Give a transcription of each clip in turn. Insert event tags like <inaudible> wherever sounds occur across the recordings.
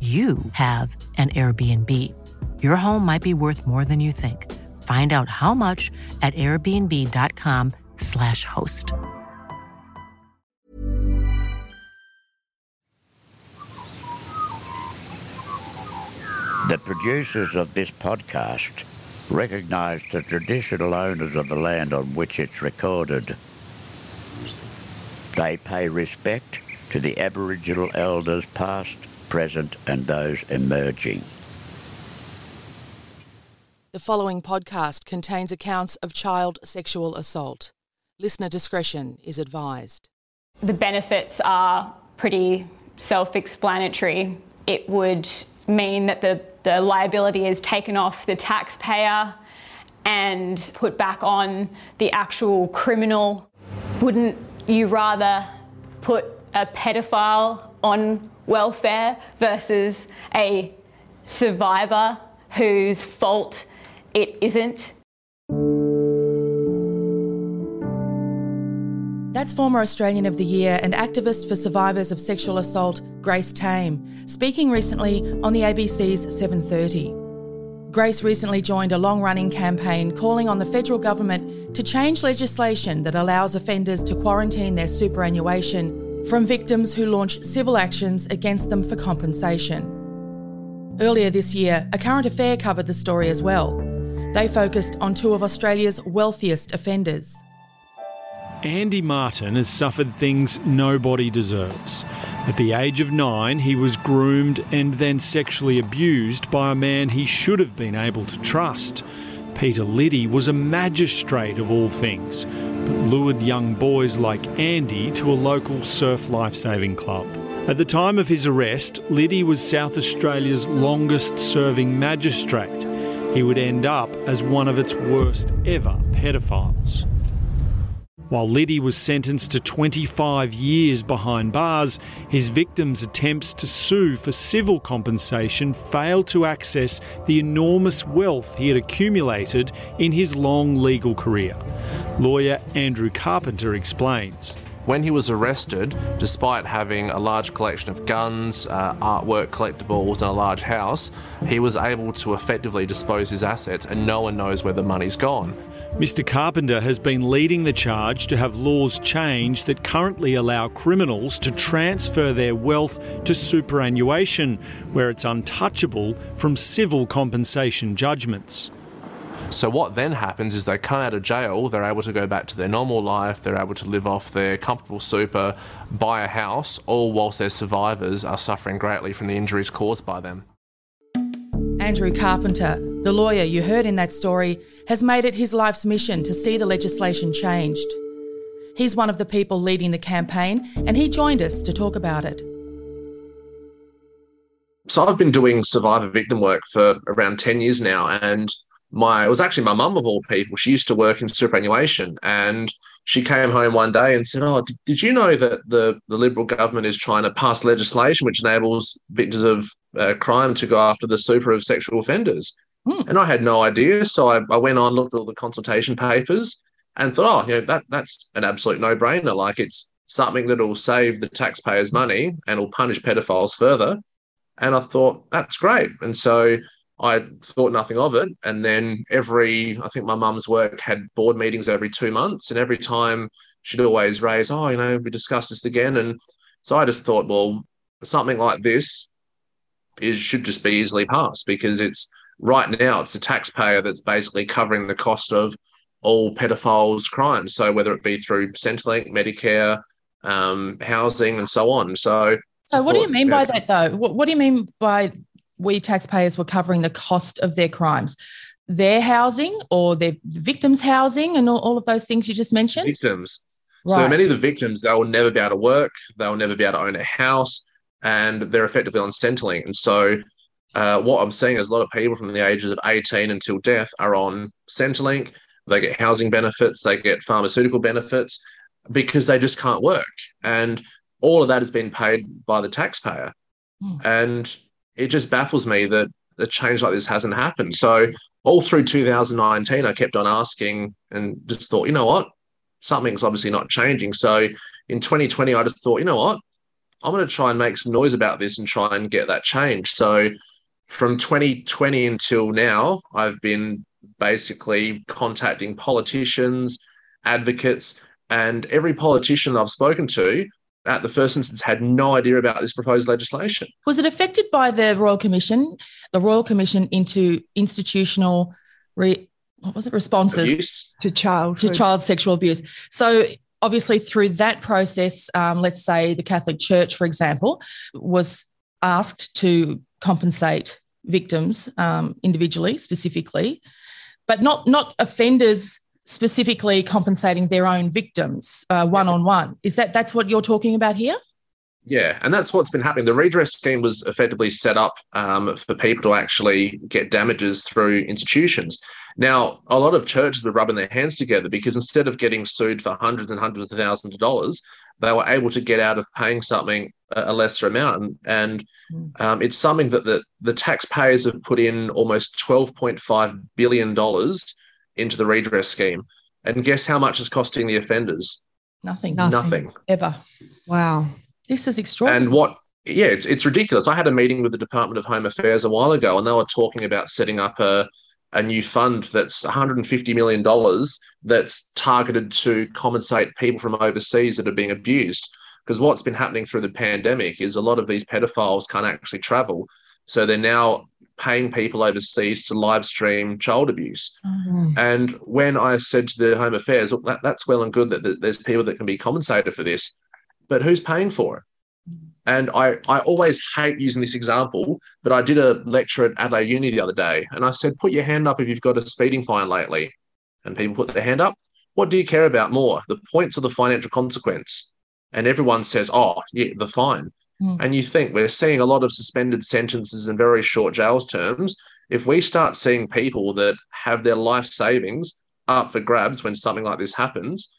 you have an Airbnb. Your home might be worth more than you think. Find out how much at airbnb.com/slash host. The producers of this podcast recognize the traditional owners of the land on which it's recorded. They pay respect to the Aboriginal elders past, present, and those emerging. The following podcast contains accounts of child sexual assault. Listener discretion is advised. The benefits are pretty self explanatory. It would mean that the, the liability is taken off the taxpayer and put back on the actual criminal. Wouldn't you rather put a pedophile on welfare versus a survivor whose fault it isn't? That's former Australian of the Year and activist for survivors of sexual assault, Grace Tame, speaking recently on the ABC's 7:30. Grace recently joined a long-running campaign calling on the federal government to change legislation that allows offenders to quarantine their superannuation from victims who launch civil actions against them for compensation. Earlier this year, A Current Affair covered the story as well. They focused on two of Australia's wealthiest offenders. Andy Martin has suffered things nobody deserves. At the age of nine, he was groomed and then sexually abused by a man he should have been able to trust. Peter Liddy was a magistrate of all things, but lured young boys like Andy to a local surf lifesaving club. At the time of his arrest, Liddy was South Australia's longest serving magistrate. he would end up as one of its worst ever pedophiles. While Liddy was sentenced to 25 years behind bars, his victim's attempts to sue for civil compensation failed to access the enormous wealth he had accumulated in his long legal career. Lawyer Andrew Carpenter explains. When he was arrested, despite having a large collection of guns, uh, artwork, collectibles, and a large house, he was able to effectively dispose his assets, and no one knows where the money's gone. Mr. Carpenter has been leading the charge to have laws changed that currently allow criminals to transfer their wealth to superannuation, where it's untouchable from civil compensation judgments. So what then happens is they come out of jail, they're able to go back to their normal life, they're able to live off their comfortable super, buy a house, all whilst their survivors are suffering greatly from the injuries caused by them. Andrew Carpenter, the lawyer you heard in that story, has made it his life's mission to see the legislation changed. He's one of the people leading the campaign, and he joined us to talk about it. So I've been doing survivor victim work for around 10 years now, and my it was actually my mum of all people. She used to work in superannuation, and she came home one day and said, "Oh, did, you know that the the Liberal government is trying to pass legislation which enables victims of uh, crime to go after the super of sexual offenders?" Hmm. And I had no idea, so I, I went on looked at all the consultation papers and thought, "Oh, you know that that's an absolute no brainer. Like it's something that will save the taxpayers money and will punish pedophiles further." And I thought that's great, and so I thought nothing of it. And then every, I think my mum's work had board meetings every two months. And every time she'd always raise, oh, you know, we discussed this again. And so I just thought, well, something like this is should just be easily passed because it's right now it's the taxpayer that's basically covering the cost of all pedophiles' crimes. So whether it be through Centrelink, Medicare, um, housing, and so on. So so, what do you mean by that, though? What, what, do you mean by we taxpayers were covering the cost of their crimes their housing or their victims housing and all, all of those things you just mentioned victims right. so many of the victims they will never be able to work they'll never be able to own a house and they're effectively on Centrelink. And so uh, what I'm seeing is a lot of people from the ages of 18 until death are on Centrelink. They get housing benefits, they get pharmaceutical benefits because they just can't work. And all of that has been paid by the taxpayer. Mm. And it just baffles me that a change like this hasn't happened. So all through 2019, I kept on asking and just thought, you know what, something's obviously not changing. So in 2020, I just thought, you know what, I'm going to try and make some noise about this and try and get that change. So from 2020 until now, I've been basically contacting politicians, advocates, and every politician I've spoken to at the first instance had no idea about this proposed legislation. Was it affected by the Royal Commission, the Royal Commission into institutional re, what was it responses Abuse. to child to child sexual abuse? So obviously through that process, um, let's say the Catholic Church, for example, was asked to compensate victims um, individually, specifically, but not not offenders specifically compensating their own victims one on one. Is that that's what you're talking about here? Yeah, and that's what's been happening. The redress scheme was effectively set up um, for people to actually get damages through institutions. Now, a lot of churches were rubbing their hands together because instead of getting sued for hundreds and hundreds of thousands of dollars, they were able to get out of paying something a lesser amount. And, and hmm. um, it's something that the, the taxpayers have put in almost $12.5 billion into the redress scheme. And guess how much is costing the offenders? Nothing. Nothing. Nothing. Ever. Wow. This is extraordinary. And what, yeah, it's, it's ridiculous. I had a meeting with the Department of Home Affairs a while ago, and they were talking about setting up a, a new fund that's $150 million that's targeted to compensate people from overseas that are being abused. Because what's been happening through the pandemic is a lot of these pedophiles can't actually travel. So they're now paying people overseas to live stream child abuse. Mm-hmm. And when I said to the Home Affairs, look, that, that's well and good that there's people that can be compensated for this, but who's paying for it? And I, I always hate using this example, but I did a lecture at Adelaide Uni the other day, and I said, put your hand up if you've got a speeding fine lately. And people put their hand up. What do you care about more, the points or the financial consequence? And everyone says, oh, yeah, the fine. Mm. And you think we're seeing a lot of suspended sentences and very short jails terms. if we start seeing people that have their life savings up for grabs when something like this happens,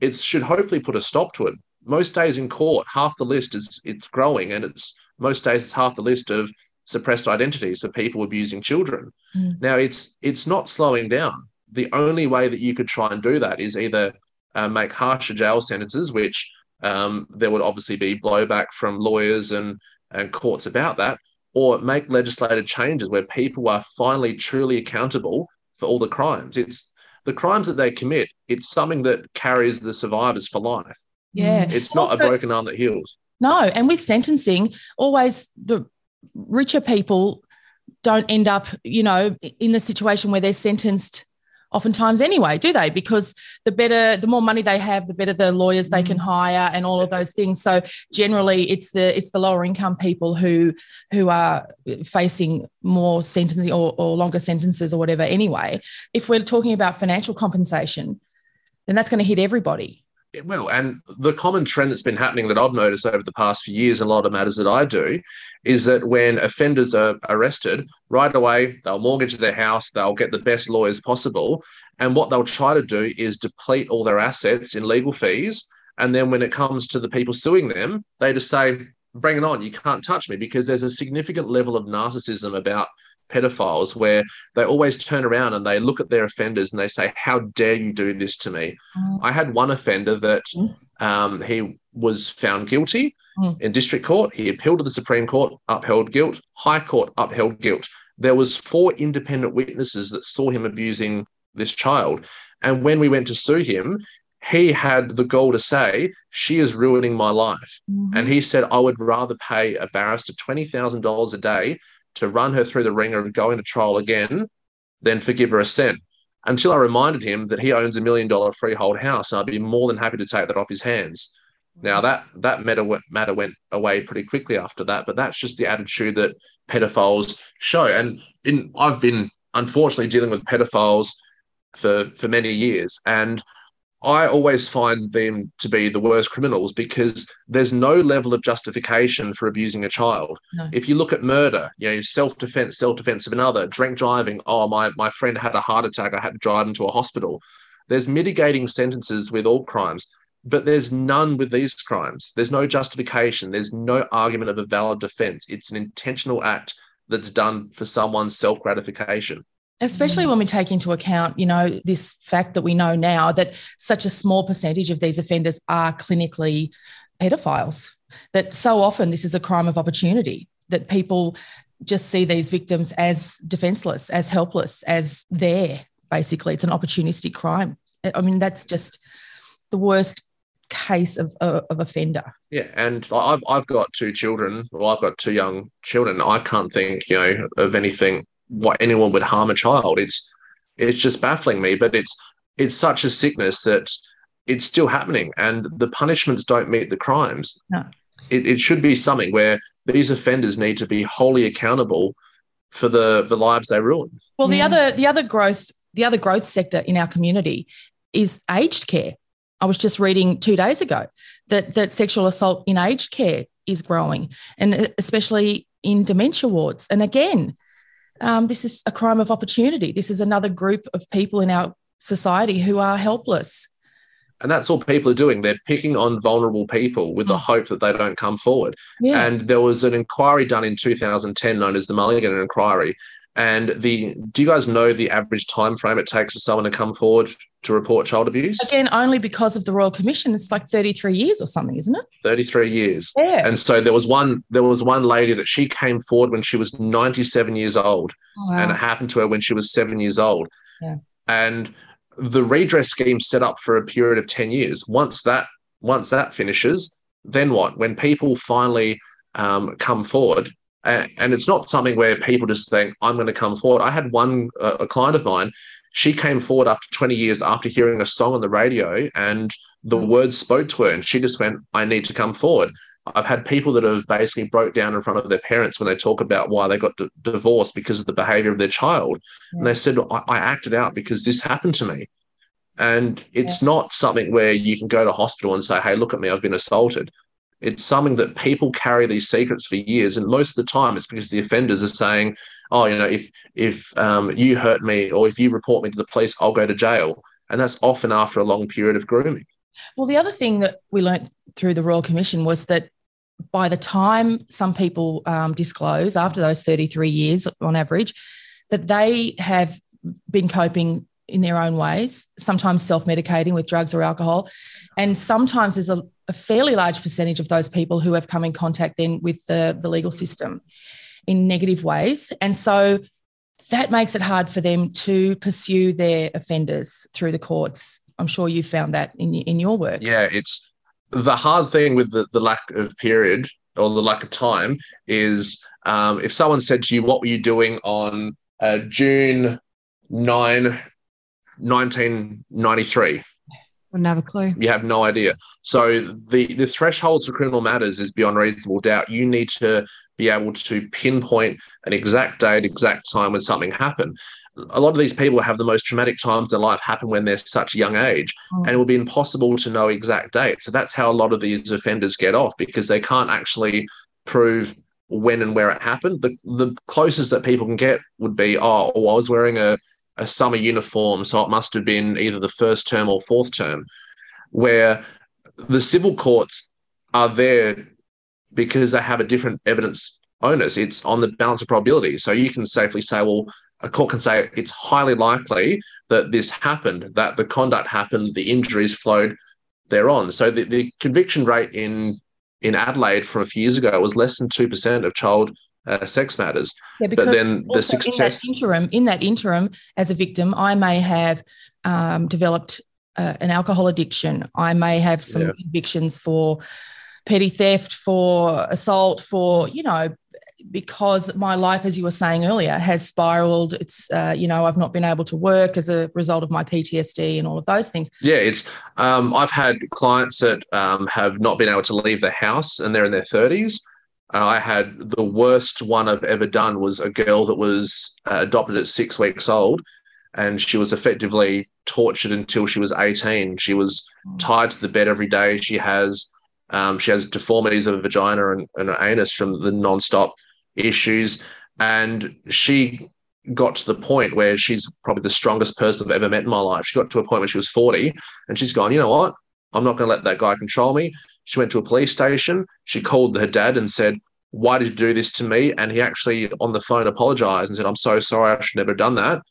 it should hopefully put a stop to it. Most days in court, half the list is it's growing, and it's most days it's half the list of suppressed identities of people abusing children. Mm. Now it's it's not slowing down. The only way that you could try and do that is either uh, make harsher jail sentences, which um, there would obviously be blowback from lawyers and and courts about that, or make legislative changes where people are finally truly accountable for all the crimes. It's the crimes that they commit. It's something that carries the survivors for life. Yeah, it's not also, a broken arm that heals. No, and with sentencing, always the richer people don't end up, you know, in the situation where they're sentenced oftentimes anyway, do they? Because the better, the more money they have, the better the lawyers they can mm. hire and all of those things. So generally it's the it's the lower income people who who are facing more sentencing or, or longer sentences or whatever anyway. If we're talking about financial compensation, then that's going to hit everybody. It will. And the common trend that's been happening that I've noticed over the past few years, in a lot of matters that I do, is that when offenders are arrested, right away, they'll mortgage their house, they'll get the best lawyers possible. And what they'll try to do is deplete all their assets in legal fees. And then when it comes to the people suing them, they just say, bring it on, you can't touch me, because there's a significant level of narcissism about pedophiles where they always turn around and they look at their offenders and they say, How dare you do this to me? Mm. I had one offender that um, he was found guilty mm. in district court. He appealed to the Supreme Court, upheld guilt, High Court upheld guilt. There was four independent witnesses that saw him abusing this child. And when we went to sue him, he had the goal to say, She is ruining my life. Mm-hmm. And he said, I would rather pay a barrister $20,000 a day to run her through the ringer of going to trial again than forgive her a cent. Until I reminded him that he owns a million dollar freehold house, and I'd be more than happy to take that off his hands. Now that that matter went, matter went away pretty quickly after that, but that's just the attitude that pedophiles show. And in, I've been unfortunately dealing with pedophiles for for many years, and I always find them to be the worst criminals because there's no level of justification for abusing a child. No. If you look at murder, you know, self-defense, self-defense of another, drink driving, oh my my friend had a heart attack, I had to drive him to a hospital. There's mitigating sentences with all crimes, but there's none with these crimes. There's no justification, there's no argument of a valid defense. It's an intentional act that's done for someone's self-gratification especially mm. when we take into account you know this fact that we know now that such a small percentage of these offenders are clinically pedophiles that so often this is a crime of opportunity that people just see these victims as defenseless as helpless as there basically. It's an opportunistic crime. I mean that's just the worst case of, of, of offender. Yeah and I've, I've got two children well i've got two young children. I can't think you know of anything what anyone would harm a child. It's it's just baffling me, but it's it's such a sickness that it's still happening, and the punishments don't meet the crimes. No. It, it should be something where these offenders need to be wholly accountable for the the lives they ruin. Well, the other the other growth the other growth sector in our community is aged care. I was just reading two days ago that that sexual assault in aged care is growing, and uh, especially in dementia wards. And again, um, this is a crime of opportunity. This is another group of people in our society who are helpless. And that's all people are doing. They're picking on vulnerable people with the hmm. hope that they don't come forward. Yeah. And there was an inquiry done in 2010 known as the Mullighan Inquiry. And the do you guys know the average time frame it takes for someone to come forward to report child abuse? Again, only because of the Royal Commission. It's like 33 years or something, isn't it? 33 years. Yeah. And so there was one there was one lady that she came forward when she was 97 years old. Oh, wow. And it happened to her when she was seven years old. Yeah. And the redress scheme set up for a period of 10 years. Once that once that finishes, then what? When people finally um, come forward, and it's not something where people just think i'm going to come forward i had one uh, a client of mine she came forward after 20 years after hearing a song on the radio and the mm. words spoke to her and she just went i need to come forward i've had people that have basically broke down in front of their parents when they talk about why they got d- divorced because of the behavior of their child yeah. and they said I-, I acted out because this happened to me and it's yeah. not something where you can go to hospital and say hey look at me i've been assaulted It's something that people carry these secrets for years, and most of the time, it's because the offenders are saying, "Oh, you know, if if um, you hurt me or if you report me to the police, I'll go to jail," and that's often after a long period of grooming. Well, the other thing that we learnt through the Royal Commission was that by the time some people um, disclose after those 33 years on average, that they have been coping in their own ways, sometimes self medicating with drugs or alcohol. And sometimes there's a, a, fairly large percentage of those people who have come in contact then with the, the legal system in negative ways. And so that makes it hard for them to pursue their offenders through the courts. I'm sure you found that in, in your work. Yeah, it's the hard thing with the, the lack of period or the lack of time is um, if someone said to you, What were you doing on uh, June 9, 1993? Wouldn't have a clue. You have no idea. So the, the thresholds for criminal matters is beyond reasonable doubt. You need to be able to pinpoint an exact date, exact time when something happened a lot of these people have the most traumatic times in life happen when they're such a young age oh. and it will be impossible to know exact date. so that's how a lot of these offenders get off because they can't actually prove when and where it happened the, the closest that people can get would be oh well, i was wearing a, a summer uniform so it must have been either the first term or fourth term where the civil courts are there because they have a different evidence onus it's on the balance of probability so you can safely say well a court can say it's highly likely that this happened, that the conduct happened, the injuries flowed thereon. So the, the conviction rate in in Adelaide from a few years ago was less than two percent of child uh, sex matters. Yeah, but then the success in that interim, in that interim, as a victim, I may have um, developed uh, an alcohol addiction. I may have some yeah. convictions for petty theft, for assault, for you know because my life, as you were saying earlier, has spiraled. It's, uh, you know, I've not been able to work as a result of my PTSD and all of those things. Yeah, it's, um, I've had clients that um, have not been able to leave the house and they're in their 30s. I had the worst one I've ever done was a girl that was uh, adopted at six weeks old and she was effectively tortured until she was 18. She was hmm. tied to the bed every day. She has um, she has deformities of a vagina and, and an anus from the non-stop issues. And she got to the point where she's probably the strongest person I've ever met in my life. She got to a point where she was 40 and she's gone, you know what? I'm not going to let that guy control me. She went to a police station. She called her dad and said, Why did you do this to me? And he actually on the phone apologized and said, I'm so sorry. I should never have done that.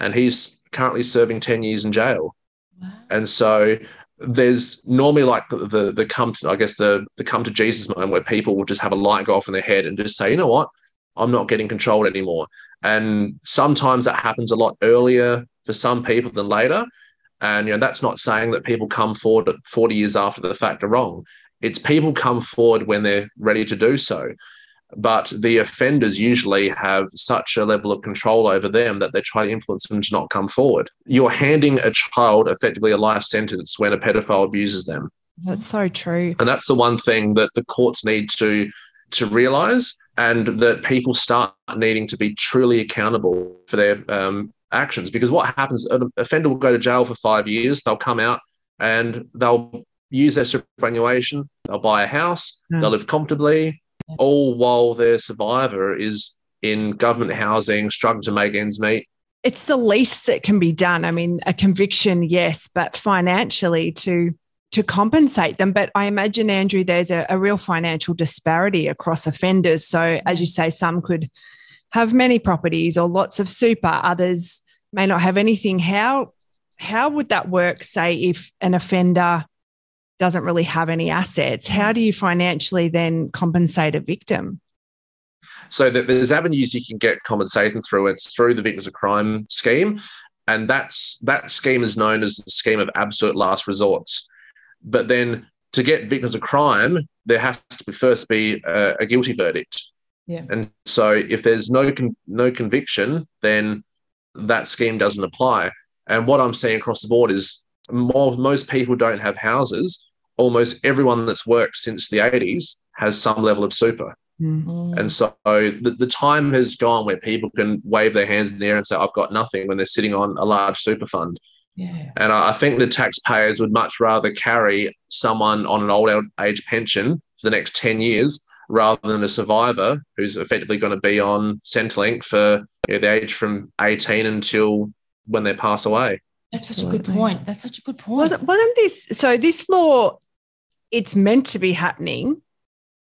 And he's currently serving 10 years in jail. Wow. And so there's normally like the the come to, I guess the the come to Jesus moment where people will just have a light go off in their head and just say, you know what, I'm not getting controlled anymore. And sometimes that happens a lot earlier for some people than later. And you know that's not saying that people come forward 40 years after the fact are wrong. It's people come forward when they're ready to do so but the offenders usually have such a level of control over them that they try to influence them to not come forward. You're handing a child effectively a life sentence when a pedophile abuses them. That's so true. And that's the one thing that the courts need to to realize and that people start needing to be truly accountable for their um, actions because what happens an offender will go to jail for 5 years they'll come out and they'll use their superannuation they'll buy a house mm. they'll live comfortably all while their survivor is in government housing, struggling to make ends meet. It's the least that can be done. I mean, a conviction, yes, but financially to to compensate them. But I imagine, Andrew, there's a, a real financial disparity across offenders. So, as you say, some could have many properties or lots of super, others may not have anything. How how would that work, say, if an offender doesn't really have any assets. How do you financially then compensate a victim? So there's avenues you can get compensation through. It's through the Victims of Crime scheme, and that's that scheme is known as the scheme of absolute last resorts. But then to get victims of crime, there has to first be a, a guilty verdict. Yeah. And so if there's no con- no conviction, then that scheme doesn't apply. And what I'm seeing across the board is more, most people don't have houses. Almost everyone that's worked since the 80s has some level of super. Mm-hmm. And so the, the time has gone where people can wave their hands in the air and say, I've got nothing when they're sitting on a large super fund. Yeah. And I think the taxpayers would much rather carry someone on an old age pension for the next 10 years rather than a survivor who's effectively going to be on Centrelink for you know, the age from 18 until when they pass away. That's such a good point. That's such a good point. Wasn't, wasn't this so? This law, it's meant to be happening,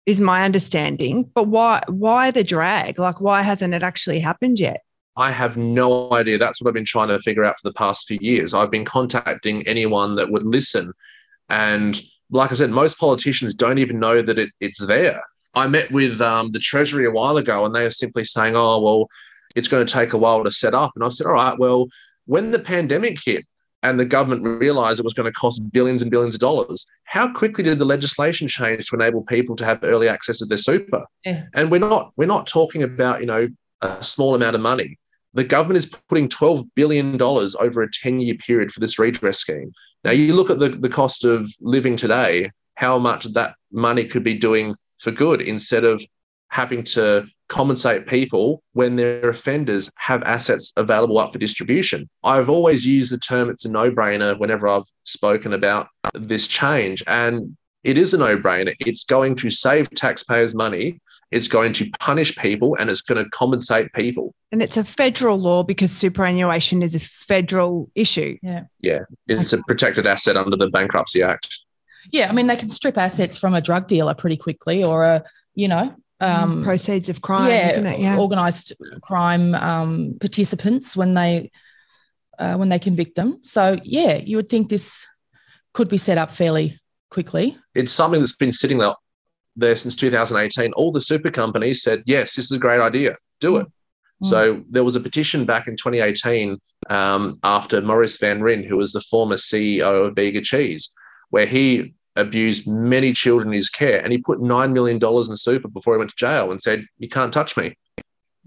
is my understanding. But why? Why the drag? Like, why hasn't it actually happened yet? I have no idea. That's what I've been trying to figure out for the past few years. I've been contacting anyone that would listen. And like I said, most politicians don't even know that it, it's there. I met with um, the Treasury a while ago and they were simply saying, oh, well, it's going to take a while to set up. And I said, all right, well, when the pandemic hit and the government realized it was going to cost billions and billions of dollars, how quickly did the legislation change to enable people to have early access to their super? Yeah. And we're not we're not talking about, you know, a small amount of money. The government is putting $12 billion over a 10 year period for this redress scheme. Now, you look at the, the cost of living today, how much that money could be doing for good instead of having to compensate people when their offenders have assets available up for distribution. I've always used the term it's a no brainer whenever I've spoken about this change. And it is a no brainer. It's going to save taxpayers money, it's going to punish people, and it's going to compensate people. And it's a federal law because superannuation is a federal issue. Yeah. Yeah. It's a protected asset under the Bankruptcy Act. Yeah, I mean they can strip assets from a drug dealer pretty quickly, or a you know um, proceeds of crime, yeah, isn't it? Yeah, organized crime um, participants when they uh, when they convict them. So yeah, you would think this could be set up fairly quickly. It's something that's been sitting there, there since 2018. All the super companies said, yes, this is a great idea, do it. Mm. So there was a petition back in 2018 um, after Maurice Van Ryn, who was the former CEO of Bega Cheese, where he abused many children in his care and he put $9 million in super before he went to jail and said, You can't touch me.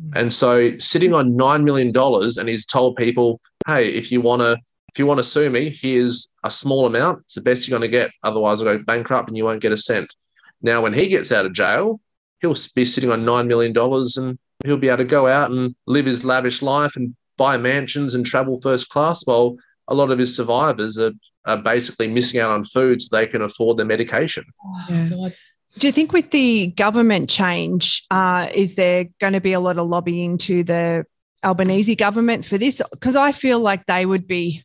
Hmm. And so sitting on $9 million and he's told people, Hey, if you want to, if you want to sue me, here's a small amount. It's the best you're going to get. Otherwise, I'll go bankrupt and you won't get a cent. Now, when he gets out of jail, he'll be sitting on $9 million and he'll be able to go out and live his lavish life and buy mansions and travel first class while a lot of his survivors are, are basically missing out on food so they can afford their medication. Yeah. Do you think with the government change, uh, is there going to be a lot of lobbying to the Albanese government for this? Because I feel like they would be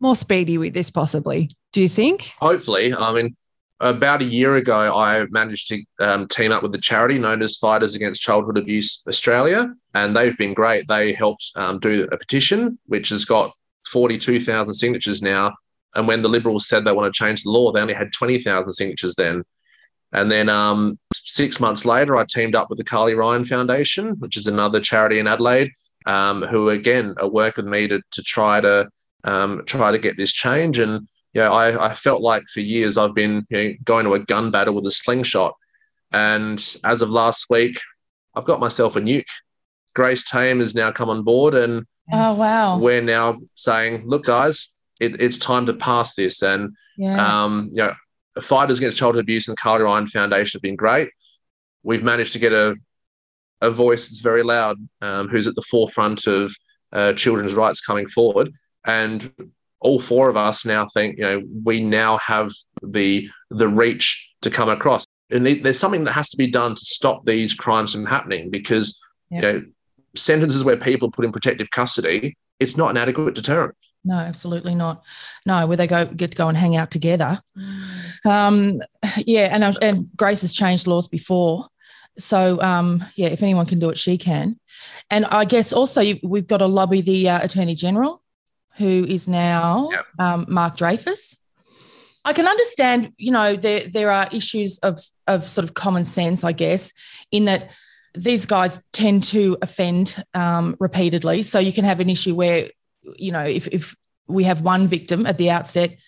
more speedy with this, possibly. Do you think? Hopefully. I mean, about a year ago, I managed to um, team up with the charity known as Fighters Against Childhood Abuse Australia, and they've been great. They helped um, do a petition, which has got 42,000 signatures now. And when the Liberals said they want to change the law, they only had 20,000 signatures then. And then um, six months later, I teamed up with the Carly Ryan Foundation, which is another charity in Adelaide, um, who again are working with me to, to try to um, try to get this change. And yeah, I, I felt like for years I've been you know, going to a gun battle with a slingshot. And as of last week, I've got myself a nuke. Grace Tame has now come on board, and Oh wow! we're now saying, look, guys, it, it's time to pass this. And Yeah. um, you know, Fighters Against Childhood Abuse and the Carly Ryan Foundation have been great. We've managed to get a a voice that's very loud, um, who's at the forefront of uh, children's rights coming forward, and all four of us now think, you know, we now have the the reach to come across. And there's something that has to be done to stop these crimes from happening because you know sentences where people put in protective custody, it's not an adequate deterrent. No, absolutely not. No, where they go get to go and hang out together. Um, yeah, and and Grace has changed laws before, so um, yeah, if anyone can do it, she can. And I guess also you, we've got to lobby the uh, Attorney General, who is now Yep. um, Mark Dreyfus. I can understand, you know, there there are issues of of sort of common sense, I guess, in that these guys tend to offend um, repeatedly. So you can have an issue where, you know, if if we have one victim at the outset,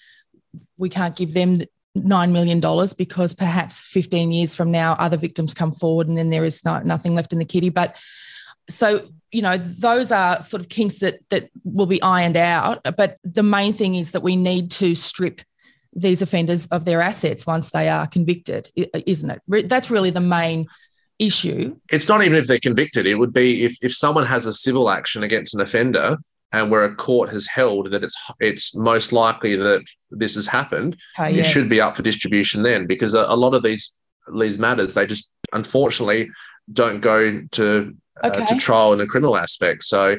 we can't give them nine million dollars because perhaps 15 years from now other victims come forward and then there is no, nothing left in the kitty. But so you know those are sort of kinks that that will be ironed out. But the main thing is that we need to strip these offenders of their assets once they are convicted, isn't it? That's really the main issue. It's not even if they're convicted. It would be if, if someone has a civil action against an offender and where a court has held that it's it's most likely that this has happened, Okay, it should be up for distribution then because a, a lot of these these matters. They just unfortunately don't go to uh, to trial in a criminal aspect. So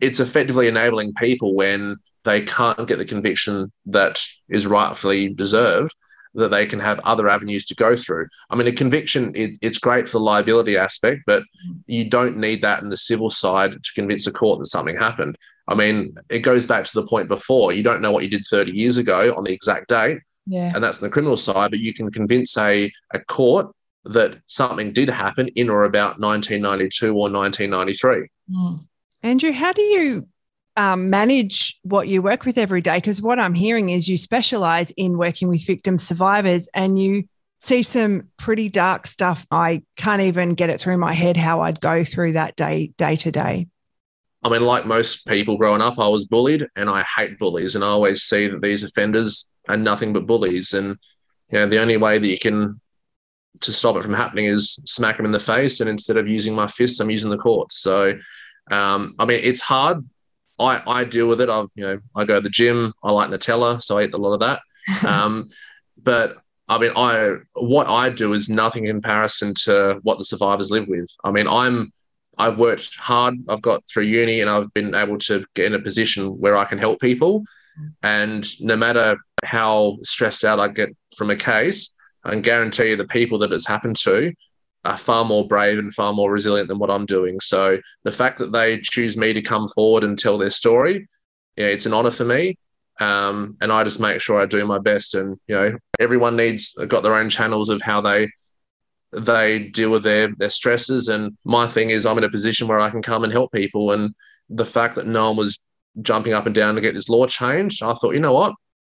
it's effectively enabling people when they can't get the conviction that is rightfully deserved that they can have other avenues to go through. I mean, a conviction it, it's great for the liability aspect, but you don't need that in the civil side to convince a court that something happened. I mean, it goes back to the point before. You don't know what you did 30 years ago on the exact date, Yeah. and that's on the criminal side, but you can convince a, a court that something did happen in or about 1992 or 1993. Mm. Andrew, how do you um, manage what you work with every day? Because what I'm hearing is you specialize in working with victim survivors and you see some pretty dark stuff. I can't even get it through my head how I'd go through that day, day to day. I mean, like most people growing up, I was bullied and I hate bullies. And I always see that these offenders are nothing but bullies. And, you know, the only way that you can to stop it from happening is smack them in the face. And instead of using my fists, I'm using the courts. So, um, I mean, it's hard. I, I deal with it. I've, you know, I go to the gym. I like Nutella, so I eat a lot of that. <laughs> Um, but I mean, I what I do is nothing in comparison to what the survivors live with. I mean, I'm I've worked hard. I've got through uni, and I've been able to get in a position where I can help people. And no matter how stressed out I get from a case, I can guarantee you the people that it's happened to are far more brave and far more resilient than what I'm doing. So the fact that they choose me to come forward and tell their story, yeah, it's an honor for me. Um, and I just make sure I do my best. And you know, everyone needs got their own channels of how they they deal with their their stresses. And my thing is, I'm in a position where I can come and help people. And the fact that no one was jumping up and down to get this law changed, I thought, you know what,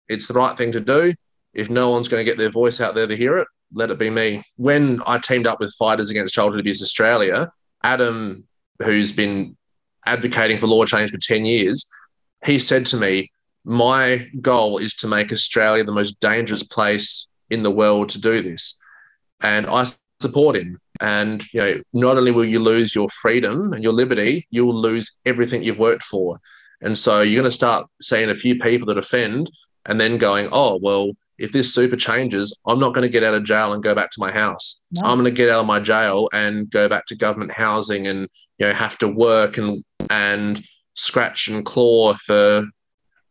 it's the right thing to do. If no one's going to get their voice out there to hear it, let it be me. When I teamed up with Fighters Against Childhood Abuse Australia, Adam, who's been advocating for law change for 10 years, he said to me, My goal is to make Australia the most dangerous place in the world to do this. And I support him. And you know, not only will you lose your freedom and your liberty, you'll lose everything you've worked for. And so you're going to start seeing a few people that offend and then going, oh, well, if this super changes, I'm not going to get out of jail and go back to my house. No. I'm going to get out of my jail and go back to government housing and you know have to work and and scratch and claw for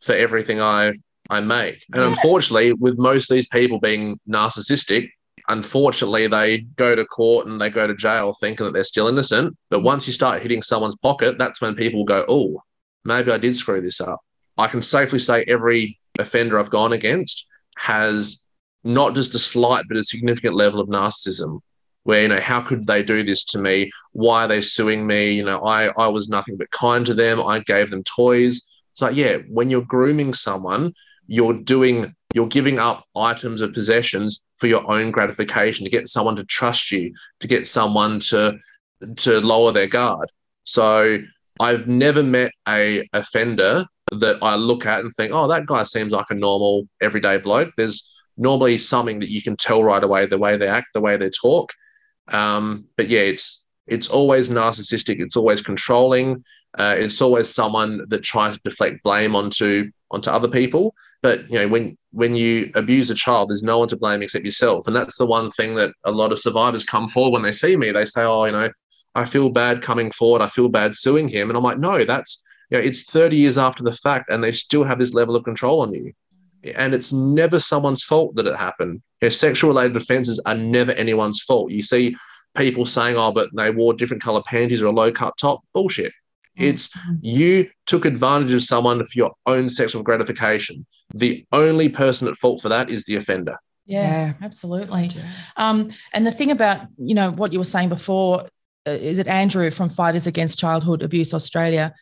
for everything I I make. And Yeah. unfortunately, with most of these people being narcissistic, unfortunately they go to court and they go to jail thinking that they're still innocent. But once you start hitting someone's pocket, that's when people go, "Oh, maybe I did screw this up." I can safely say every offender I've gone against has not just a slight but a significant level of narcissism where you know how could they do this to me? Why are they suing me? You know i i was nothing but kind to them. I gave them toys. It's like yeah when you're grooming someone you're doing you're giving up items of possessions for your own gratification to get someone to trust you to get someone to to lower their guard. So i've never met a offender that i look at and think oh that guy seems like a normal everyday bloke. There's normally something that you can tell right away the way they act the way they talk. Um, but yeah it's it's always narcissistic. It's always controlling. Uh, it's always someone that tries to deflect blame onto onto other people. But you know when when you abuse a child there's no one to blame except yourself. And that's the one thing that a lot of survivors come forward when they see me. They say oh you know i feel bad coming forward. I feel bad suing him. And i'm like no that's you know it's 30 years after the fact and they still have this level of control on you and it's never someone's fault that it happened. You know, sexual related offences are never anyone's fault. You see people saying, "Oh, but they wore different color panties or a low cut top." Bullshit. It's you took advantage of someone for your own sexual gratification. The only person at fault for that is the offender. Yeah, Yeah. absolutely. Um, and the thing about you know what you were saying before uh, is it Andrew from Fighters Against Childhood Abuse Australia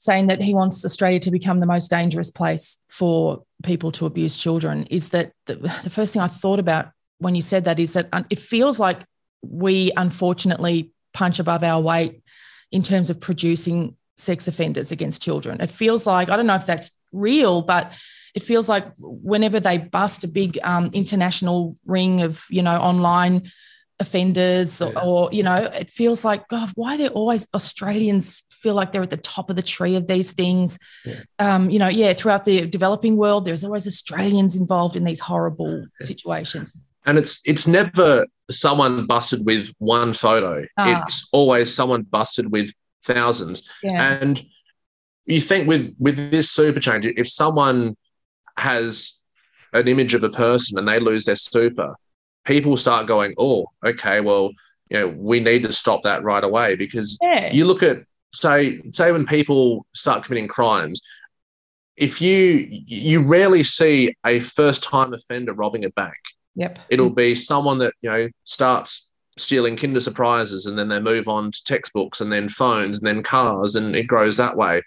saying that he wants Australia to become the most dangerous place for people to abuse children is that the, the first thing I thought about when you said that is that um, it feels like we unfortunately punch above our weight in terms of producing sex offenders against children. It feels like I don't know if that's real, but it feels like whenever they bust a big um, international ring of you know online offenders or, Yeah. or you know it feels like god why they're always australians feel like they're at the top of the tree of these things Yeah. um you know yeah throughout the developing world there's always australians involved in these horrible situations and it's it's never someone busted with one photo. Ah. It's always someone busted with thousands. Yeah. And you think with with this super change, if someone has an image of a person and they lose their super, people start going, "Oh, okay, well, you know, we need to stop that right away." Because Yeah. you look at say say when people start committing crimes, if you you rarely see a first time offender robbing a bank. Yep. It'll be someone that you know starts stealing Kinder surprises, and then they move on to textbooks, and then phones, and then cars, and it grows that way.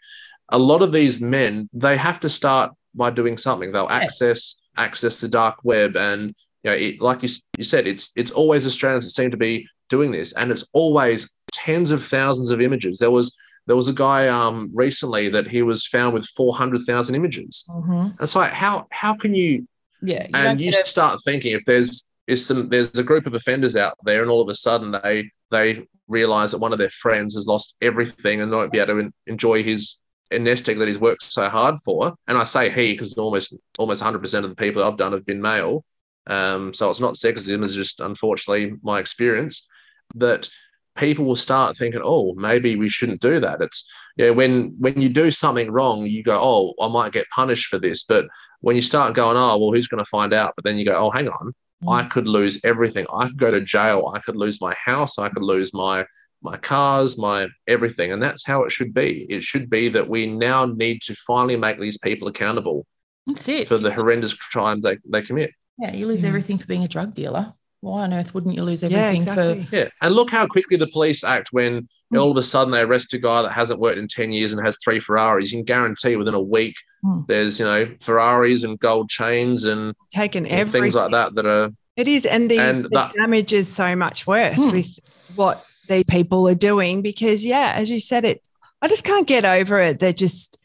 A lot of these men, they have to start by doing something. They'll access access the dark web, and you know, it, like you, you said, it's it's always Australians that seem to be doing this, and it's always tens of thousands of images. There was there was a guy um, recently that he was found with four hundred thousand images. Mhm. It's like how how can you Yeah. you and you start thinking if there's is some there's a group of offenders out there and all of a sudden they they realize that one of their friends has lost everything and won't be able to en- enjoy his nest egg that he's worked so hard for and i say he because almost almost 100% of the people i've done have been male um, so it's not sexism it's just unfortunately my experience that people will start thinking oh maybe we shouldn't do that it's yeah when when you do something wrong you go oh i might get punished for this but when you start going, oh, well, who's going to find out? But then you go, oh, hang on, I could lose everything. I could go to jail. I could lose my house. I could lose my my cars, my everything. And that's how it should be. It should be that we now need to finally make these people accountable That's it. for the horrendous crimes they, they commit. Yeah, you lose Mm. everything for being a drug dealer. Why on earth wouldn't you lose everything Yeah, everything exactly. for? Yeah. And look how quickly the police act when you know, all of a sudden they arrest a guy that hasn't worked in 10 years and has three Ferraris. You can guarantee within a week Mm. there's, you know, Ferraris and gold chains and Taken things like that that are It is, and the, And the that- damage is so much worse Hmm. with what these people are doing because, yeah, as you said, it. I just can't get over it. They're just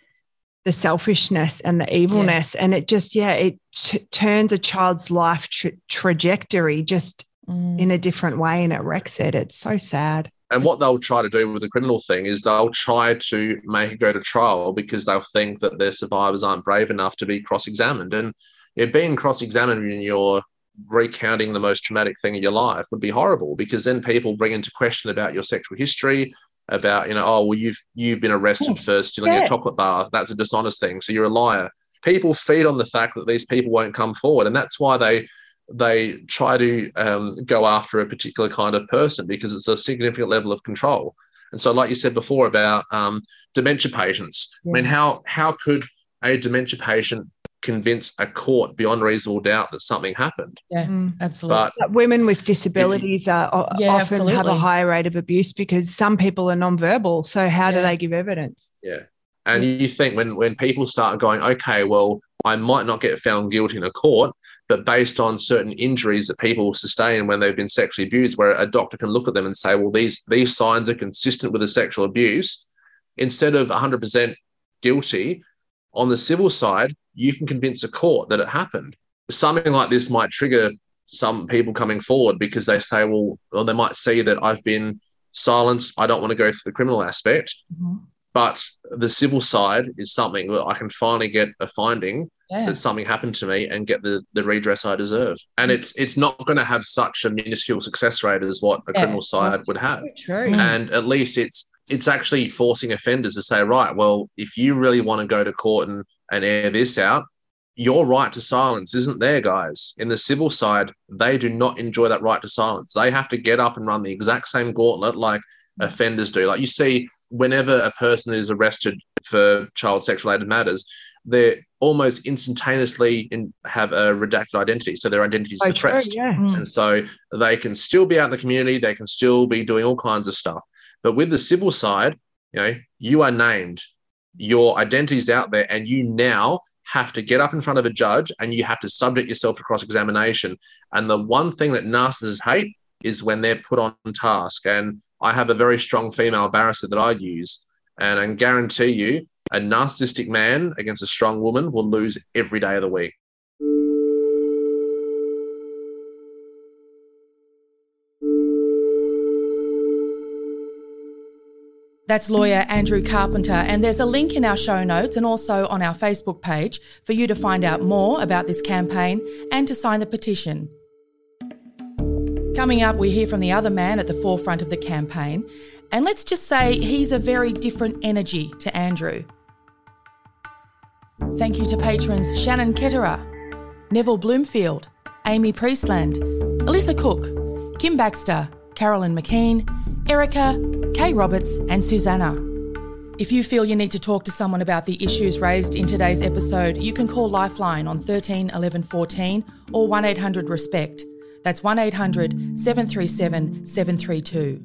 the selfishness and the evilness, and it just, yeah, it t- turns a child's life tra- trajectory just Mm. in a different way, and it wrecks it. It's so sad. and what they'll try to do with the criminal thing is they'll try to make it go to trial because they'll think that their survivors aren't brave enough to be cross-examined and you know, being cross-examined when you're recounting the most traumatic thing in your life would be horrible because then people bring into question about your sexual history about you know oh well you've you've been arrested for stealing Yeah. a chocolate bar. That's a dishonest thing. So you're a liar. People feed on the fact that these people won't come forward and that's why they they try to um, go after a particular kind of person because it's a significant level of control. And so, like you said before about um, dementia patients, I mean, how how could a dementia patient convince a court beyond reasonable doubt that something happened? Yeah, Mm. absolutely. But But women with disabilities are Yeah, often have a higher rate of abuse because some people are nonverbal. So how do they give evidence? Yeah. And you think when when people start going, okay, well, I might not get found guilty in a court, but based on certain injuries that people sustain when they've been sexually abused, where a doctor can look at them and say, well, these these signs are consistent with a sexual abuse, instead of 100% guilty, on the civil side, you can convince a court that it happened. Something like this might trigger some people coming forward because they say, well, or they might see that I've been silenced. I don't want to go through the criminal aspect. Mhm. But the civil side is something that I can finally get a finding Yeah. that something happened to me and get the, the redress I deserve. And it's it's not going to have such a minuscule success rate as what a Yeah. criminal side would have. True. Mm. And at least it's it's actually forcing offenders to say, right, well, if you really want to go to court and, and air this out, your right to silence isn't there, guys. In the civil side, they do not enjoy that right to silence. They have to get up and run the exact same gauntlet like offenders do. Like you see, whenever a person is arrested for child sex related matters, they almost instantaneously in, have a redacted identity. So their identity is So true, suppressed. yeah. Mm. And so they can still be out in the community, they can still be doing all kinds of stuff. But with the civil side, you know, you are named, your identity is out there, and you now have to get up in front of a judge and you have to subject yourself to cross examination. And the one thing that narcissists hate is when they're put on task. And I have a very strong female barrister that I use, and I guarantee you, a narcissistic man against a strong woman will lose every day of the week. That's lawyer Andrew Carpenter, and there's a link in our show notes and also on our Facebook page for you to find out more about this campaign and to sign the petition. Coming up, we hear from the other man at the forefront of the campaign, and let's just say he's a very different energy to Andrew. Thank you to patrons Shannon Ketterer, Neville Bloomfield, Amy Priestland, Alyssa Cook, Kim Baxter, Carolyn McKean, Erica, Kay Roberts, and Susanna. If you feel you need to talk to someone about the issues raised in today's episode, you can call Lifeline on 13 11 14 or 1 800 RESPECT. That's 1 800 737 732.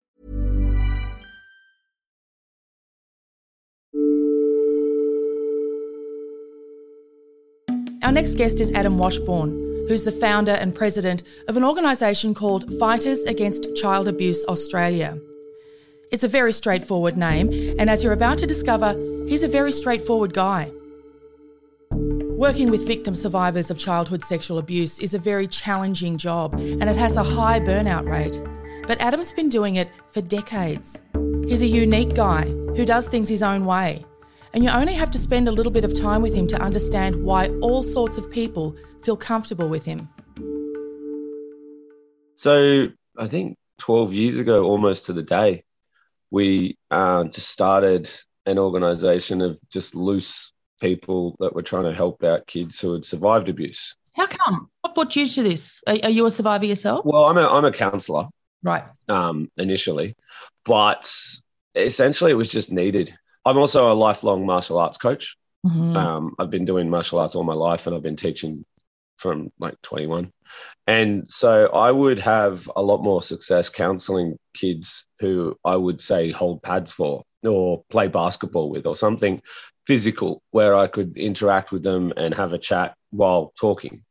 Our next guest is Adam Washbourne, who's the founder and president of an organisation called Fighters Against Child Abuse Australia. It's a very straightforward name, and as you're about to discover, he's a very straightforward guy. Working with victim survivors of childhood sexual abuse is a very challenging job and it has a high burnout rate. But Adam's been doing it for decades. He's a unique guy who does things his own way. And you only have to spend a little bit of time with him to understand why all sorts of people feel comfortable with him. So I think 12 years ago, almost to the day, we uh, just started an organization of just loose people that were trying to help out kids who had survived abuse. How come? What brought you to this? Are, are you a survivor yourself? Well, I'm a, I'm a counselor. Right. Um, initially, but essentially it was just needed. I'm also a lifelong martial arts coach. Mm-hmm. Um, I've been doing martial arts all my life and I've been teaching from like 21. And so I would have a lot more success counseling kids who I would say hold pads for or play basketball with or something physical where I could interact with them and have a chat while talking.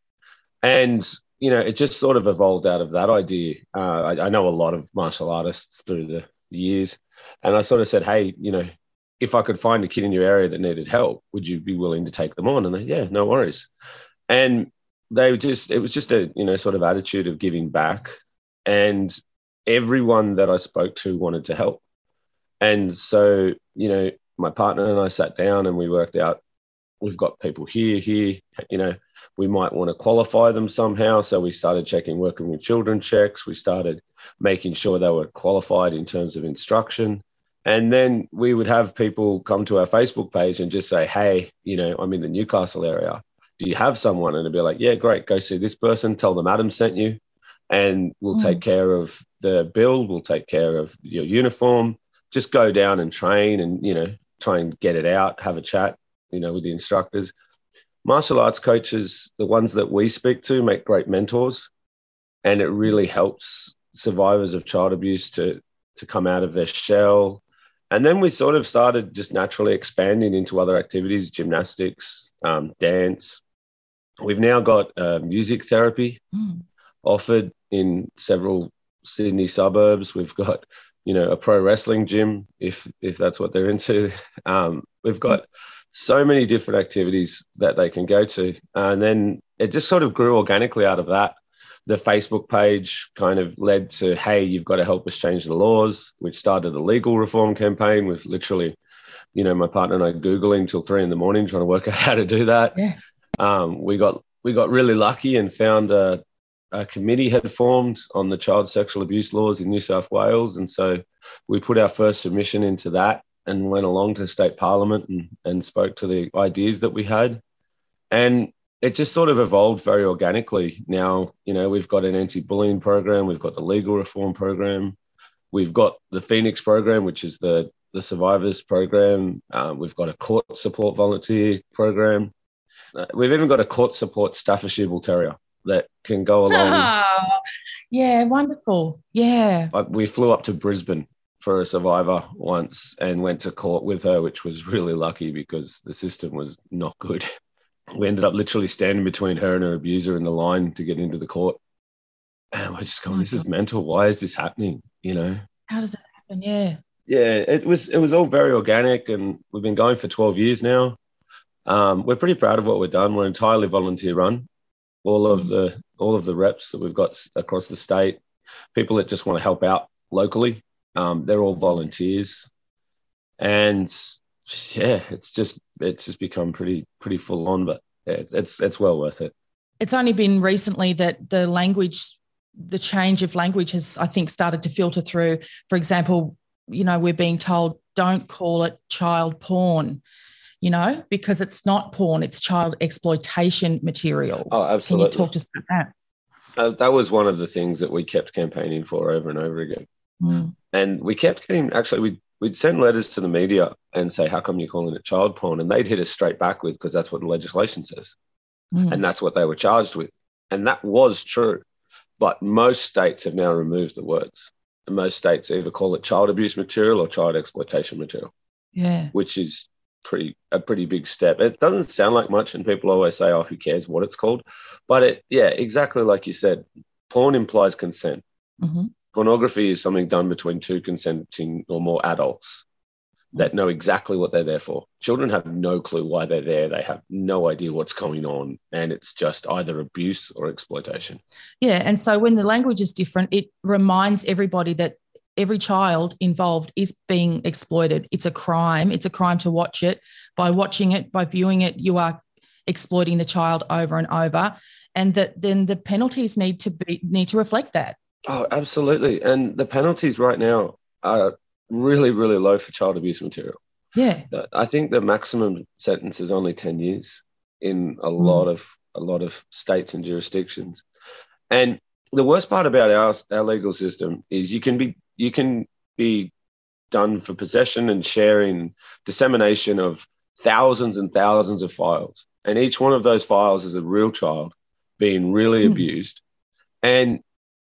And, you know, it just sort of evolved out of that idea. Uh, I, I know a lot of martial artists through the years. And I sort of said, hey, you know, if I could find a kid in your area that needed help, would you be willing to take them on? And they, yeah, no worries. And they just, it was just a, you know, sort of attitude of giving back. And everyone that I spoke to wanted to help. And so, you know, my partner and I sat down and we worked out we've got people here, here, you know, we might want to qualify them somehow. So we started checking working with children checks. We started making sure they were qualified in terms of instruction. And then we would have people come to our Facebook page and just say, Hey, you know, I'm in the Newcastle area. Do you have someone? And it'd be like, Yeah, great. Go see this person. Tell them Adam sent you. And we'll mm. take care of the bill. We'll take care of your uniform. Just go down and train and, you know, try and get it out, have a chat, you know, with the instructors. Martial arts coaches, the ones that we speak to, make great mentors. And it really helps survivors of child abuse to to come out of their shell, and then we sort of started just naturally expanding into other activities, gymnastics, um, dance. We've now got uh, music therapy mm. offered in several Sydney suburbs. We've got, you know, a pro wrestling gym if if that's what they're into. Um, we've got so many different activities that they can go to, and then it just sort of grew organically out of that the Facebook page kind of led to, hey, you've got to help us change the laws, which started a legal reform campaign with literally, you know, my partner and I Googling till three in the morning trying to work <laughs> out how to do that. Yeah. um, we got we got really lucky and found a, a committee had formed on the child sexual abuse laws in New South Wales, and so we put our first submission into that and went along to state parliament and, and spoke to the ideas that we had, and it just sort of evolved very organically. Now, you know, we've got an anti-bullying program, we've got the legal reform program, we've got the Phoenix program, which is the the survivors program. Um, we've got a court support volunteer program. Uh, we've even got a court support Staffordshire Bull Terrier that can go along. Oh, yeah, wonderful. Yeah. We flew up to Brisbane for a survivor once and went to court with her, which was really lucky because the system was not good. <laughs> We ended up literally standing between her and her abuser in the line to get into the court. And we're just going, oh this God. is mental. Why is this happening? You know? How does that happen? Yeah. Yeah, it was it was all very organic and we've been going for 12 years now. Um, we're pretty proud of what we've done. We're entirely volunteer run. All of the all of the reps that we've got across the state, people that just want to help out locally, um, they're all volunteers, and yeah, it's just it's just become pretty pretty full on, but yeah, it's it's well worth it. It's only been recently that the language, the change of language has, I think, started to filter through. For example, you know, we're being told don't call it child porn you know, because it's not porn, it's child exploitation material. Oh, absolutely. Can you talk to us about that? Uh, that was one of the things that we kept campaigning for over and over again. Mm. And we kept getting, actually, we'd, we'd send letters to the media and say, how come you're calling it child porn? And they'd hit us straight back with, because that's what the legislation says. Mm. And that's what they were charged with. And that was true. But most states have now removed the words. And most states either call it child abuse material or child exploitation material. Yeah. Which is pretty a pretty big step. It doesn't sound like much, and people always say, "Oh, who cares what it's called?" But it, yeah, exactly like you said, porn implies consent. Mm-hmm. Pornography is something done between two consenting or more adults that know exactly what they're there for. Children have no clue why they're there. They have no idea what's going on. And it's just either abuse or exploitation. Yeah. And so when the language is different, it reminds everybody that every child involved is being exploited. It's a crime. It's a crime to watch it. By watching it, by viewing it, you are exploiting the child over and over. And that then the penalties need to be need to reflect that. Oh, absolutely. And the penalties right now are really, really low for child abuse material. Yeah. I think the maximum sentence is only 10 years in a mm. lot of a lot of states and jurisdictions. And the worst part about our, our legal system is you can be you can be done for possession and sharing, dissemination of thousands and thousands of files. And each one of those files is a real child being really mm. abused. And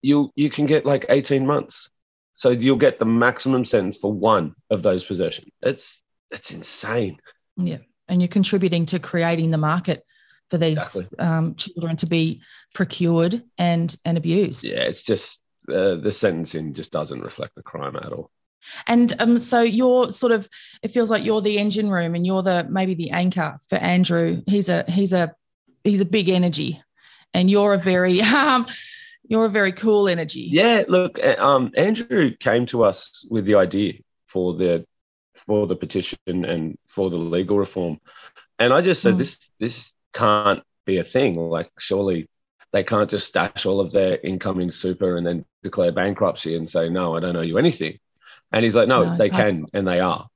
you you can get like 18 months. So you'll get the maximum sentence for one of those possessions. It's it's insane. Yeah. And you're contributing to creating the market for these exactly. um, children to be procured and and abused. Yeah, it's just uh, the sentencing just doesn't reflect the crime at all. And um, so you're sort of, it feels like you're the engine room and you're the maybe the anchor for Andrew. He's a he's a he's a big energy, and you're a very <laughs> um, you're a very cool energy. Yeah, look, um, Andrew came to us with the idea for the for the petition and for the legal reform, and I just said mm. this this can't be a thing. Like, surely they can't just stash all of their income in super and then declare bankruptcy and say, no, I don't owe you anything. And he's like, no, no they can, and they are.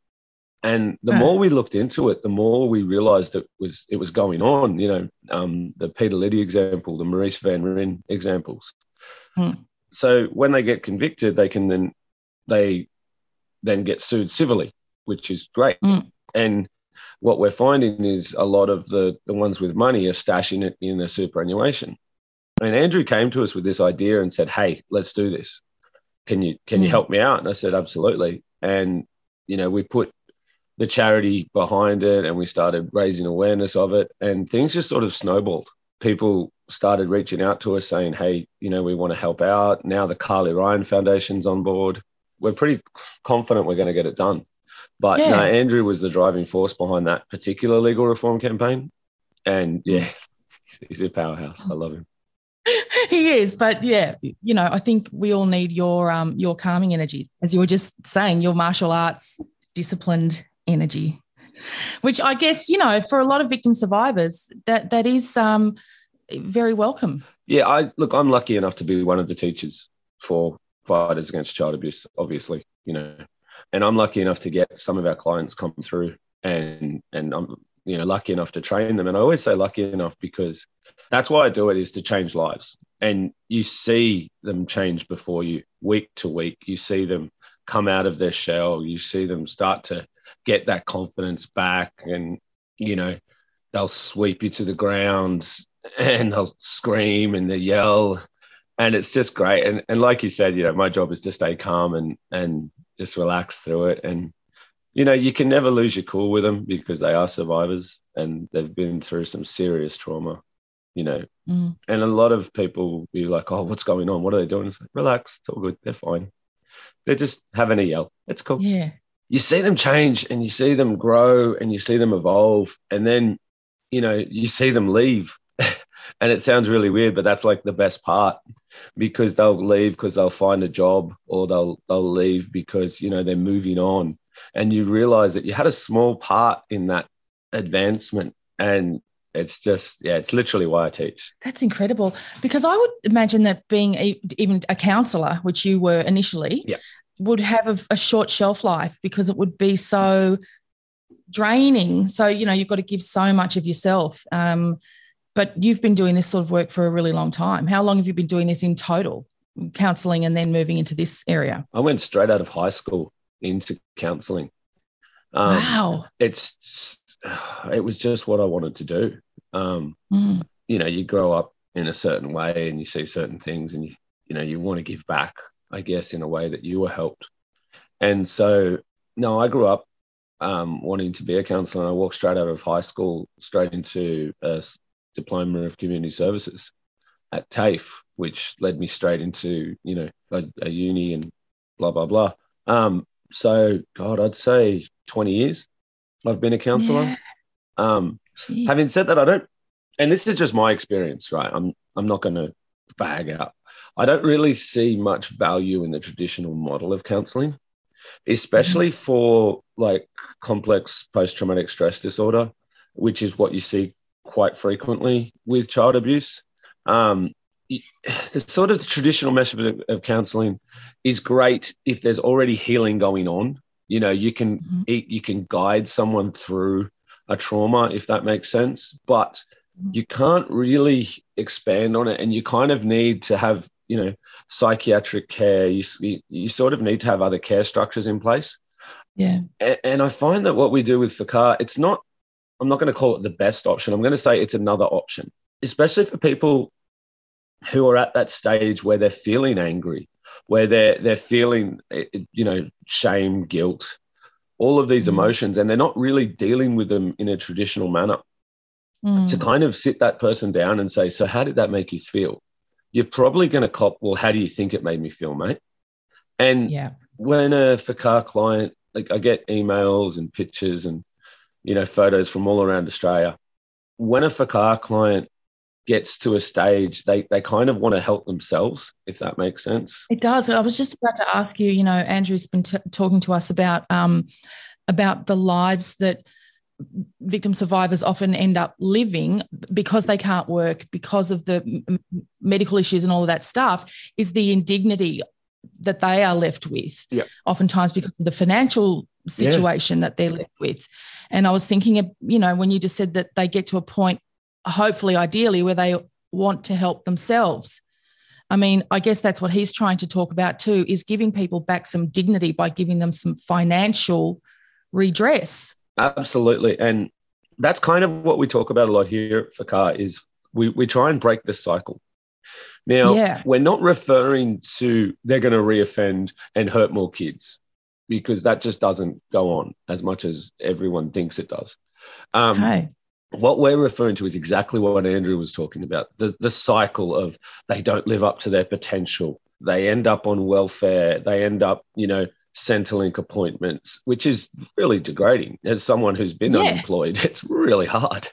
And the more we looked into it, the more we realized it was it was going on. You know, um, the Peter Liddy example, the Maurice Van Ryn examples. Hmm. So when they get convicted, they can then they then get sued civilly, which is great. Hmm. And what we're finding is a lot of the, the ones with money are stashing it in a superannuation. And Andrew came to us with this idea and said, "Hey, let's do this. Can you can mm. you hmm. help me out?" And I said, "Absolutely." And you know, we put the charity behind it, and we started raising awareness of it, and things just sort of snowballed. People started reaching out to us saying, "Hey, you know, we want to help out." Now the Carly Ryan Foundation's on board. We're pretty confident we're going to get it done. But yeah. no, Andrew was the driving force behind that particular legal reform campaign. And yeah, <laughs> he's a powerhouse. I love him. he is, but yeah, you know, I think we all need your um your calming energy, as you were just saying, your martial arts disciplined energy. which I guess you know for a lot of victim survivors that that is um, very welcome. Yeah, I look. I'm lucky enough to be one of the teachers for fighters against child abuse. Obviously, you know, and I'm lucky enough to get some of our clients come through, and and I'm you know lucky enough to train them. And I always say lucky enough because that's why I do it is to change lives. And you see them change before you, week to week. You see them come out of their shell. You see them start to get that confidence back, and you know they'll sweep you to the ground and they'll scream and they yell. And it's just great. And, and like you said you know my job is to stay calm and and just relax through it. And you know you can never lose your cool with them because they are survivors and they've been through some serious trauma you know. Mm. and a lot of people be like oh what's going on? What are they doing? It's like relax. It's all good. They're fine. They're just having a yell. It's cool. Yeah you see them change and you see them grow and you see them evolve and then you know you see them leave <laughs> and it sounds really weird, but that's like the best part because they'll leave because they'll find a job or they'll they'll leave because you know they're moving on, and you realize that you had a small part in that advancement, and it's just yeah, it's literally why I teach. That's incredible because I would imagine that being a, even a counselor, which you were initially, yeah. Would have a, a short shelf life because it would be so draining. So you know you've got to give so much of yourself. Um, but you've been doing this sort of work for a really long time. How long have you been doing this in total, counselling and then moving into this area? I went straight out of high school into counselling. Um, wow. It's it was just what I wanted to do. Um, mm. You know, you grow up in a certain way and you see certain things, and you you know you want to give back, I guess, in a way that you were helped. And so, no, I grew up um, wanting to be a counsellor. and I walked straight out of high school, straight into a diploma of community services at TAFE, which led me straight into you know a, a uni and blah blah blah. Um, so God, I'd say twenty years I've been a counsellor. Yeah. Um, having said that, I don't, and this is just my experience, right? I'm I'm not going to bag out. I don't really see much value in the traditional model of counselling, especially mm-hmm. for like complex post traumatic stress disorder, which is what you see quite frequently with child abuse. Um, the sort of traditional method of, of counselling is great if there's already healing going on. You know, you can mm-hmm. you can guide someone through a trauma if that makes sense, but mm-hmm. you can't really expand on it, and you kind of need to have you know psychiatric care. You you sort of need to have other care structures in place. Yeah, and, and I find that what we do with FACAA, it's not I'm not going to call it the best option. I'm going to say it's another option, especially for people who are at that stage where they're feeling angry, where they're they're feeling you know shame, guilt, all of these mm. emotions, and they're not really dealing with them in a traditional manner. Mm. To kind of sit that person down and say, "So, how did that make you feel?" You're probably going to cop. Well, how do you think it made me feel, mate? And yeah. when a FACAA client, like I get emails and pictures and you know, photos from all around Australia. When a FACAA client gets to a stage, they they kind of want to help themselves, if that makes sense. It does. I was just about to ask you. You know, Andrew's been t- talking to us about um, about the lives that victim survivors often end up living because they can't work because of the m- medical issues and all of that stuff is the indignity that they are left with yep. oftentimes because of the financial situation yeah. that they're left with and I was thinking, of, you know, when you just said that they get to a point, hopefully, ideally, where they want to help themselves. I mean, I guess that's what he's trying to talk about too is giving people back some dignity by giving them some financial redress. Absolutely. And that's kind of what we talk about a lot here at FACAA is we, we try and break the cycle. Now, yeah. we're not referring to they're going to reoffend and hurt more kids because that just doesn't go on as much as everyone thinks it does. Um, okay. What we're referring to is exactly what Andrew was talking about the, the cycle of they don't live up to their potential. They end up on welfare. They end up, you know, Centrelink appointments, which is really degrading. As someone who's been yeah. unemployed, <laughs> it's really hard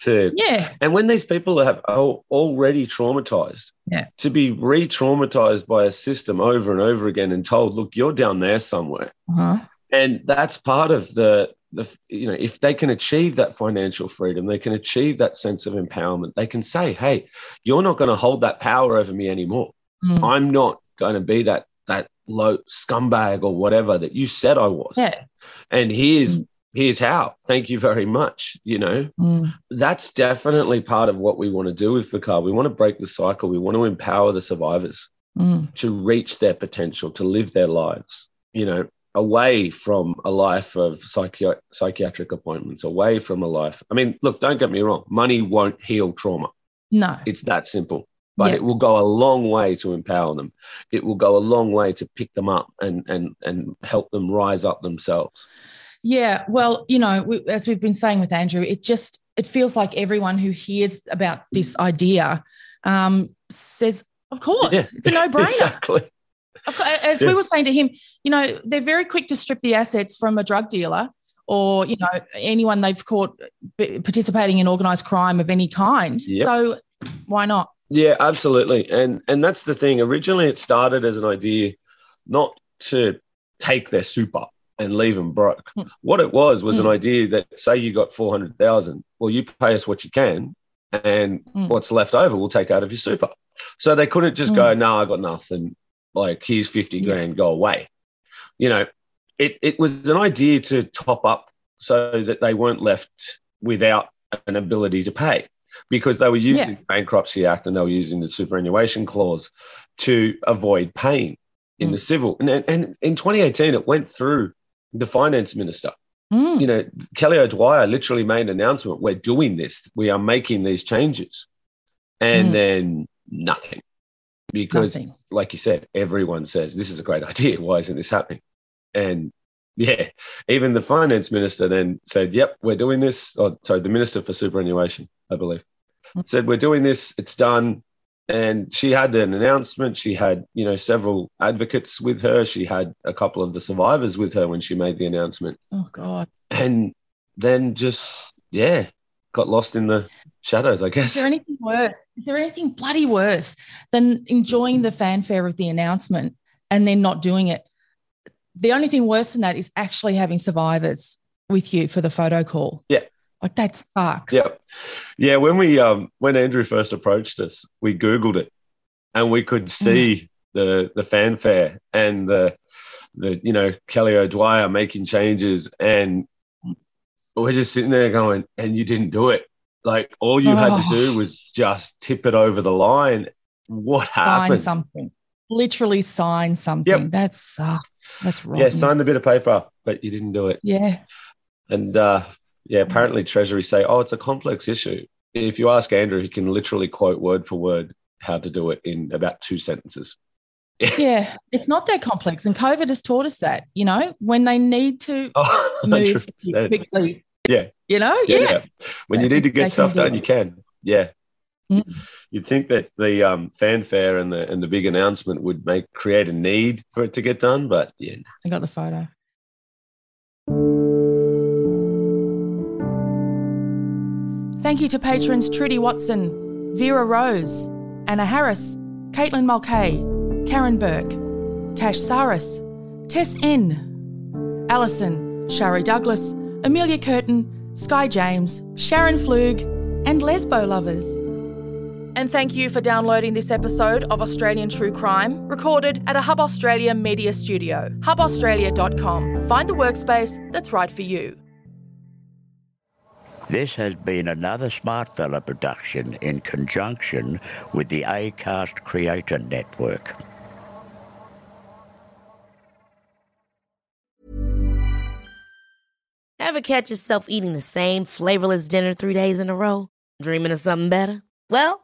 to yeah and when these people have already traumatized yeah to be re-traumatized by a system over and over again and told look you're down there somewhere uh-huh. and that's part of the the you know if they can achieve that financial freedom they can achieve that sense of empowerment they can say hey you're not going to hold that power over me anymore Mm. i'm not going to be that that low scumbag or whatever that you said i was. Yeah. and here's here's how. Thank you very much you know? Mm. that's definitely part of what we want to do with the car. We want to break the cycle. We want to empower the survivors Mm. to reach their potential to live their lives you know away from a life of psychi- psychiatric appointments away from a life. I mean look don't get me wrong. Money won't heal trauma. No. it's that simple but Yeah. it will go a long way to empower them it will go a long way to pick them up and and and help them rise up themselves Yeah, well, you know, we, as we've been saying with Andrew, it just it feels like everyone who hears about this idea um, says, "Of course, Yeah. it's a no-brainer." <laughs> exactly as Yeah. we were saying to him, you know, they're very quick to strip the assets from a drug dealer or you know anyone they've caught participating in organized crime of any kind. Yep. So why not? Yeah, absolutely. And and that's the thing. Originally it started as an idea not to take their super and leave them broke. Hmm. What it was was an Hmm. idea that say you got 400,000, well you pay us what you can and Hmm. what's left over we'll take out of your super. So they couldn't just go, no, I got nothing. Like here's 50 Yeah. grand, go away. You know, it it was an idea to top up so that they weren't left without an ability to pay because they were using Yeah. the Bankruptcy Act and they were using the superannuation clause to avoid paying in Mm. the civil. And, and in 2018, it went through the finance minister. Mm. You know, Kelly O'Dwyer literally made an announcement we're doing this, we are making these changes. And Mm. then nothing. Because, Nothing. like you said, everyone says this is a great idea. Why isn't this happening? And yeah, even the finance minister then said, "Yep, we're doing this." Or sorry, the minister for superannuation, I believe, mm. said, "We're doing this. It's done." And she had an announcement. She had, you know, several advocates with her. She had a couple of the survivors with her when she made the announcement. Oh God. And then just, yeah, got lost in the shadows, I guess. Is there anything worse? Is there anything bloody worse than enjoying the fanfare of the announcement and then not doing it? The only thing worse than that is actually having survivors with you for the photo call. Yeah. Like that sucks. Yeah. Yeah. When we um when Andrew first approached us, we Googled it and we could see the the fanfare and the the you know Kelly O'Dwyer making changes and we're just sitting there going, and you didn't do it. Like all you had to do Oh. was just tip it over the line. What Sign happened? something. Literally sign something. That sucks. That's right. Yeah, sign the bit of paper, but you didn't do it. Yeah. And uh, yeah, apparently Treasury say, oh, it's a complex issue. If you ask Andrew, he can literally quote word for word how to do it in about two sentences. <laughs> Yeah. It's not that complex. And COVID has taught us that, you know, when they need to <laughs> Oh, move quickly, Yeah. you know? Yeah. Yeah. When you need to get stuff do done, you can. Yeah. Mm. You'd think that the um, fanfare and the and the big announcement would make create a need for it to get done, but yeah, I got the photo. Thank you to patrons Trudy Watson, Vera Rose, Anna Harris, Caitlin Mulcahy, Karen Burke, Tash Saris, Tess N, Alison, Shari Douglas, Amelia Curtin, Sky James, Sharon Flug, and Lesbo Lovers. And thank you for downloading this episode of Australian True Crime, recorded at a Hub Australia media studio, hubaustralia.com. Find the workspace that's right for you. This has been another Smartfella production in conjunction with the ACAST Creator Network. Ever catch yourself eating the same flavorless dinner three days in a row? Dreaming of something better? Well,